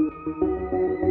Música